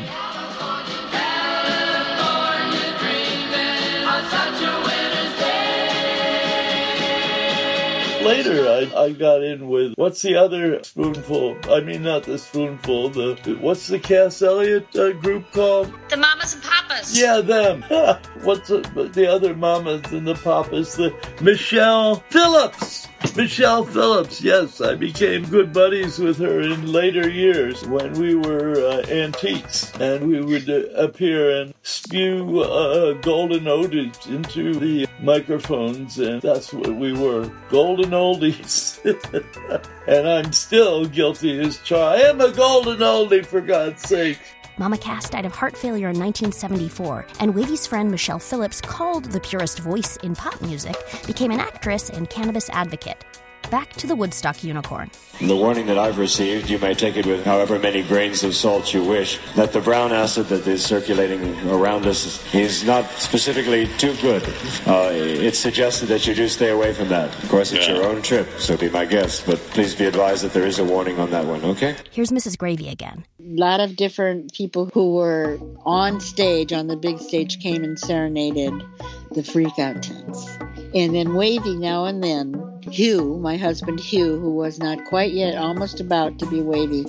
Later, I, I got in with what's the other spoonful? I mean, not the spoonful. The what's the Cass Elliot uh, group called? The Mamas and Papas. Yeah, them. [laughs] What's the, the other mamas and the papas? The Michelle Phillips. Michelle Phillips. Yes, I became good buddies with her in later years when we were uh, antiques, and we would uh, appear and spew uh, golden odors into the microphones, and that's what we were, golden oldies. [laughs] and I'm still guilty as charged. I am a golden oldie, for God's sake. Mama Cass died of heart failure in 1974, and Wavy's friend Michelle Phillips, called the purest voice in pop music, became an actress and cannabis advocate. Back to the Woodstock unicorn. The warning that I've received, you may take it with however many grains of salt you wish, that the brown acid that is circulating around us is not specifically too good. Uh, it's suggested that you do stay away from that. Of course, it's your own trip, so be my guest, but please be advised that there is a warning on that one, okay? Here's Mrs. Gravy again. A lot of different people who were on stage, on the big stage, came and serenaded the freak out tents. And then Wavy now and then, Hugh, my husband Hugh, who was not quite yet, almost about to be Wavy,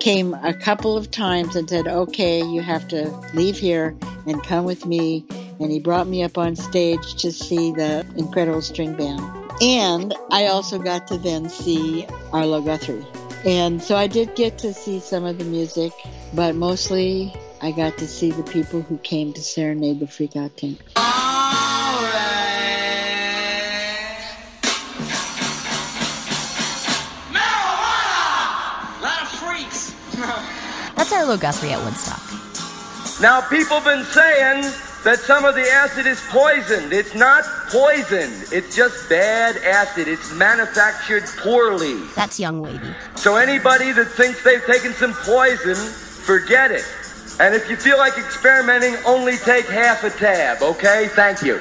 came a couple of times and said, Okay, you have to leave here and come with me. And he brought me up on stage to see the incredible string band. And I also got to then see Arlo Guthrie. And so I did get to see some of the music, but mostly I got to see the people who came to serenade the freak out tent. That's Arlo Guthrie at Woodstock. Now, people have been saying that some of the acid is poisoned. It's not poisoned. It's just bad acid. It's manufactured poorly. That's Young Wavy. So anybody that thinks they've taken some poison, forget it. And if you feel like experimenting, only take half a tab, okay? Thank you.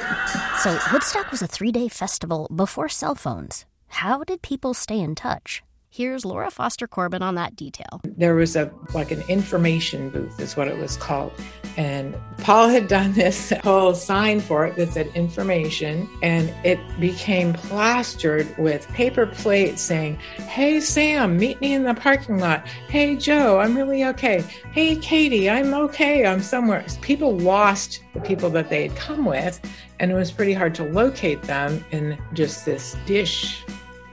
So, Woodstock was a three day festival before cell phones. How did people stay in touch? Here's Laura Foster Corbin on that detail. There was a like an information booth, is what it was called. And Paul had done [laughs] this whole sign for it that said information, and it became plastered with paper plates saying, Hey Sam, meet me in the parking lot. Hey Joe, I'm really okay. Hey Katie, I'm okay. I'm somewhere. People lost the people that they had come with, and it was pretty hard to locate them in just this dish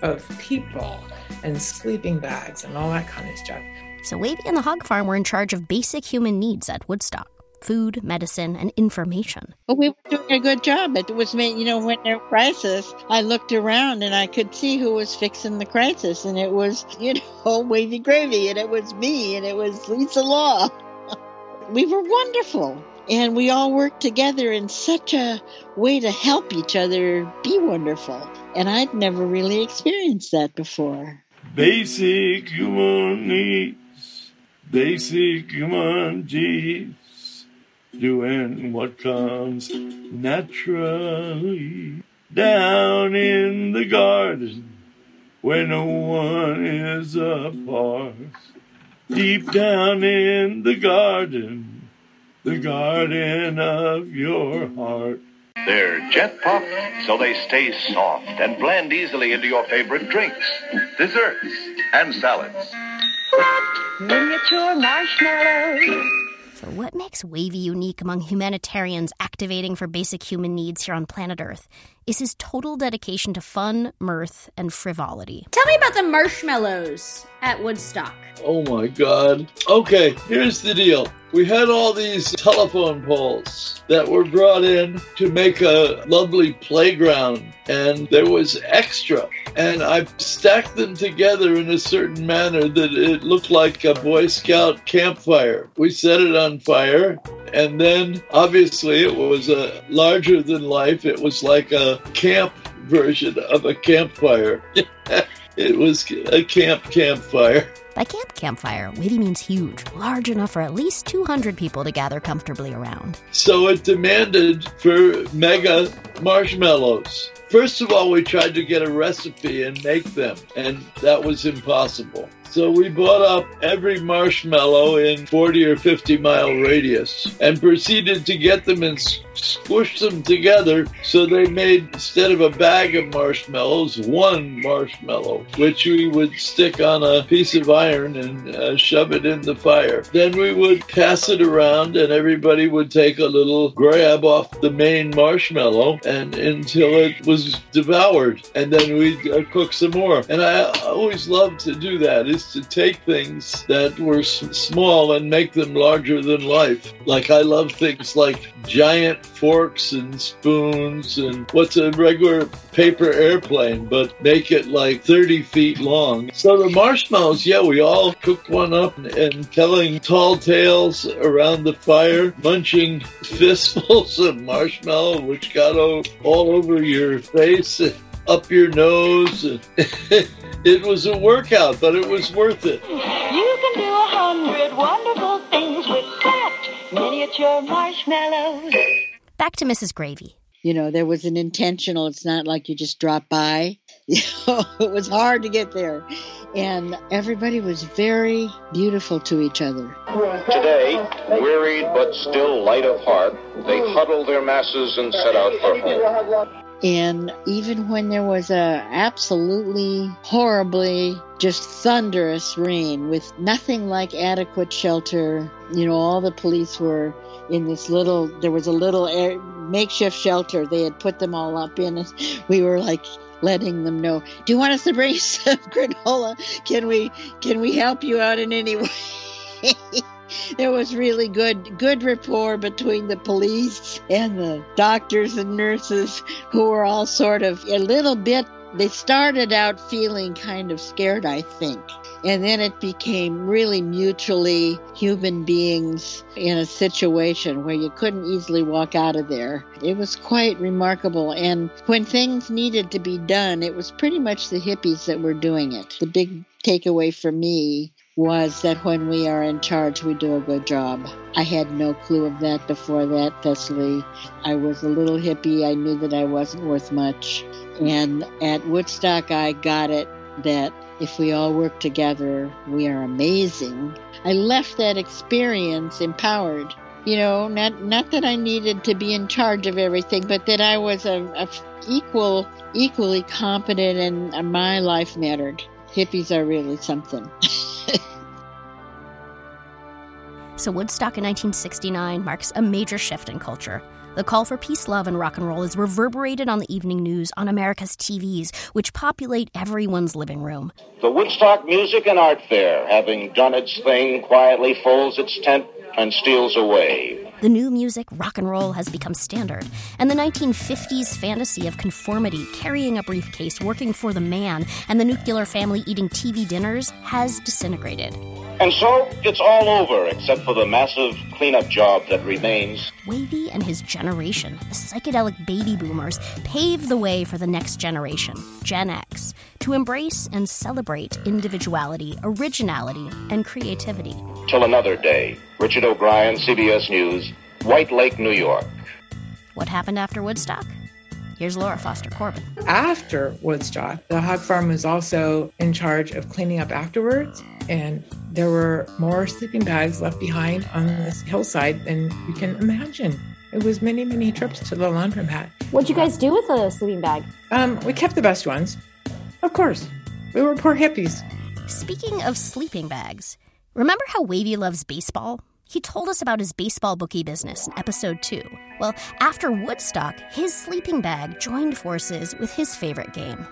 of people and sleeping bags and all that kind of stuff. So, Wavy and the Hog Farm were in charge of basic human needs at Woodstock food, medicine, and information. But we were doing a good job. It was, made, you know, when there was crisis, I looked around and I could see who was fixing the crisis, and it was, you know, [laughs] Wavy Gravy, and it was me, and it was Lisa Law. [laughs] we were wonderful. And we all worked together in such a way to help each other be wonderful. And I'd never really experienced that before. Basic human needs, basic human needs, doing what comes naturally. Down in the garden, where no one is apart. Deep down in the garden, the garden of your heart. They're jet puffed, so they stay soft and blend easily into your favorite drinks, desserts, and salads. Miniature marshmallows. So, what makes Wavy unique among humanitarians activating for basic human needs here on planet Earth is his total dedication to fun, mirth, and frivolity. Tell me about the marshmallows at Woodstock. Oh my god. Okay, here's the deal. We had all these telephone poles that were brought in to make a lovely playground, and there was extra. And I stacked them together in a certain manner that it looked like a Boy Scout campfire. We set it on fire, and then obviously it was a larger than life. It was like a camp version of a campfire. [laughs] it was a camp campfire. By camp campfire, Wavy means huge, large enough for at least 200 people to gather comfortably around. So it demanded for mega marshmallows. First of all, we tried to get a recipe and make them, and that was impossible. So we bought up every marshmallow in 40 or 50 mile radius and proceeded to get them and squish them together so they made, instead of a bag of marshmallows, one marshmallow, which we would stick on a piece of iron and uh, shove it in the fire. Then we would pass it around and everybody would take a little grab off the main marshmallow and until it was devoured. And then we'd uh, cook some more. And I always loved to do that. Is to take things that were small and make them larger than life. Like I love things like giant forks and spoons and what's a regular paper airplane, but make it like 30 feet long. So the marshmallows, yeah, we all cooked one up and telling tall tales around the fire, munching [laughs] fistfuls of marshmallow, which got all over your face. [laughs] and Up your nose. [laughs] it was a workout, but it was worth it. You can do a hundred wonderful things with soft miniature marshmallows. Back to Mrs. Gravy. You know, there was an intentional, it's not like you just drop by. [laughs] You know, it was hard to get there. And everybody was very beautiful to each other. Today, wearied but still light of heart, they huddle their masses and set out for home. And even when there was a absolutely horribly just thunderous rain with nothing like adequate shelter, you know, all the police were in this little there was a little air, makeshift shelter. They had put them all up in and [laughs] we were like letting them know do you want us to bring [laughs] some granola? Can we can we help you out in any way [laughs] there was really good good rapport between the police and the doctors and nurses who were all sort of a little bit they started out feeling kind of scared i think and then it became really mutually human beings in a situation where you couldn't easily walk out of there. It was quite remarkable. And when things needed to be done, it was pretty much the hippies that were doing it. The big takeaway for me was that when we are in charge, we do a good job. I had no clue of that before that, Thessaly. I was a little hippie. I knew that I wasn't worth much. And at Woodstock, I got it that if we all work together, we are amazing. I left that experience empowered. You know, not not that I needed to be in charge of everything, but that I was a, a equal, equally competent, and my life mattered. Hippies are really something. [laughs] So Woodstock in 1969 marks a major shift in culture. The call for peace, love, and rock and roll is reverberated on the evening news on America's TVs, which populate everyone's living room. The Woodstock Music and Art Fair, having done its thing, quietly folds its tent and steals away. The new music, rock and roll, has become standard, and the 1950s fantasy of conformity, carrying a briefcase, working for the man, and the nuclear family eating TV dinners has disintegrated. And so it's all over, except for the massive cleanup job that remains. Wavy and his generation, the psychedelic baby boomers, paved the way for the next generation, Gen X, to embrace and celebrate individuality, originality, and creativity. Till another day. Richard O'Brien, CBS News, White Lake, New York. What happened after Woodstock? Here's Laura Foster Corbin. After Woodstock, the hog farm was also in charge of cleaning up afterwards, and there were more sleeping bags left behind on this hillside than you can imagine. It was many, many trips to the laundromat. What'd you guys do with the sleeping bag? Um, we kept the best ones. Of course. We were poor hippies. Speaking of sleeping bags, remember how Wavy loves baseball? He told us about his baseball bookie business in episode 2. Well, after Woodstock, his sleeping bag joined forces with his favorite game.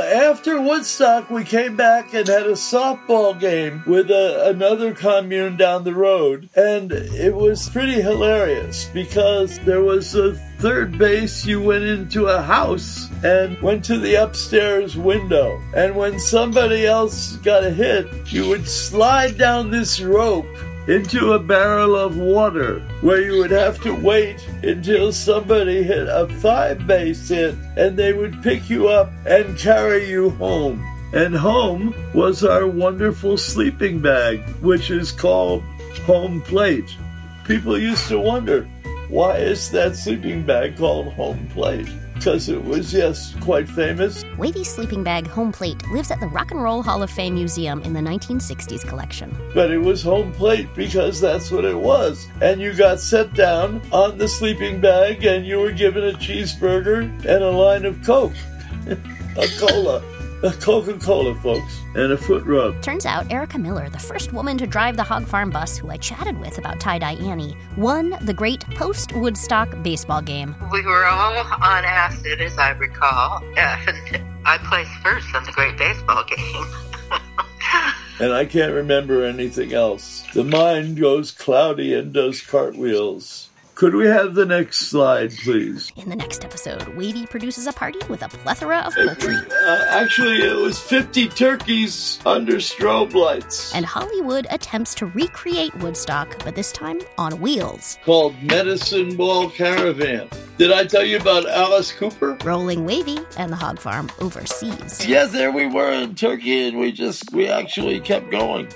After Woodstock, we came back and had a softball game with a, another commune down the road. And it was pretty hilarious because there was a third base. You went into a house and went to the upstairs window. And when somebody else got a hit, you would slide down this rope into a barrel of water where you would have to wait until somebody hit a five base hit and they would pick you up and carry you home. And home was our wonderful sleeping bag, which is called home plate. People used to wonder, why is that sleeping bag called home plate? Because it was, yes, quite famous. Wavy sleeping bag home plate lives at the Rock and Roll Hall of Fame Museum in the 1960s collection. But it was home plate because that's what it was. And you got set down on the sleeping bag and you were given a cheeseburger and a line of Coke, [laughs] a cola. A Coca Cola, folks, and a foot rub. Turns out Erica Miller, the first woman to drive the Hog Farm bus who I chatted with about Tie Dye Annie, won the great post Woodstock baseball game. We were all on acid, as I recall, and I placed first in the great baseball game. [laughs] and I can't remember anything else. The mind goes cloudy and does cartwheels. Could we have the next slide, please? In the next episode, Wavy produces a party with a plethora of poultry. Uh, actually, it was 50 turkeys under strobe lights. And Hollywood attempts to recreate Woodstock, but this time on wheels. Called Medicine Ball Caravan. Did I tell you about Alice Cooper? Rolling Wavy and the hog farm overseas. Yes, there we were in Turkey, and we just, we actually kept going.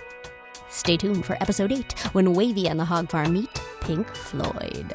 Stay tuned for episode 8 when Wavy and the hog farm meet Pink Floyd.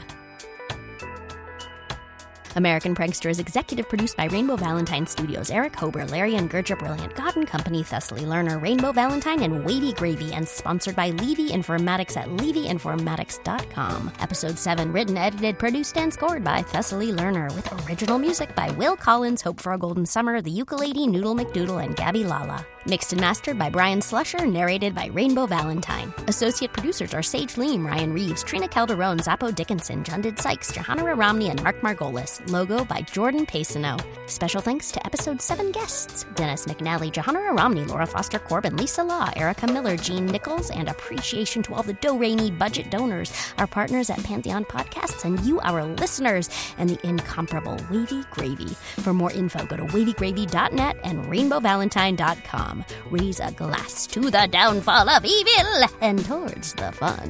American Prankster is executive produced by Rainbow Valentine Studios, Eric Hober, Larry and Gertrude Brilliant, and Company, Thessaly Lerner, Rainbow Valentine, and Wavy Gravy, and sponsored by Levy Informatics at levyinformatics.com. Episode 7, written, edited, produced, and scored by Thessaly Lerner, with original music by Will Collins, Hope for a Golden Summer, The Ukulele, Noodle McDoodle, and Gabby Lala. Mixed and mastered by Brian Slusher, narrated by Rainbow Valentine. Associate producers are Sage Leem, Ryan Reeves, Trina Calderone, Zappo Dickinson, Jundid Sykes, Jahanarah Romney, and Mark Margolis. Logo by Jordan Pacino. Special thanks to episode 7 guests Dennis McNally, Jahanarah Romney, Laura Foster Corbin, Lisa Law, Erica Miller, Jean Nichols, and appreciation to all the Do budget donors, our partners at Pantheon Podcasts, and you, our listeners, and the incomparable Wavy Gravy. For more info, go to wavygravy.net and rainbowvalentine.com. Raise a glass to the downfall of evil and towards the fun.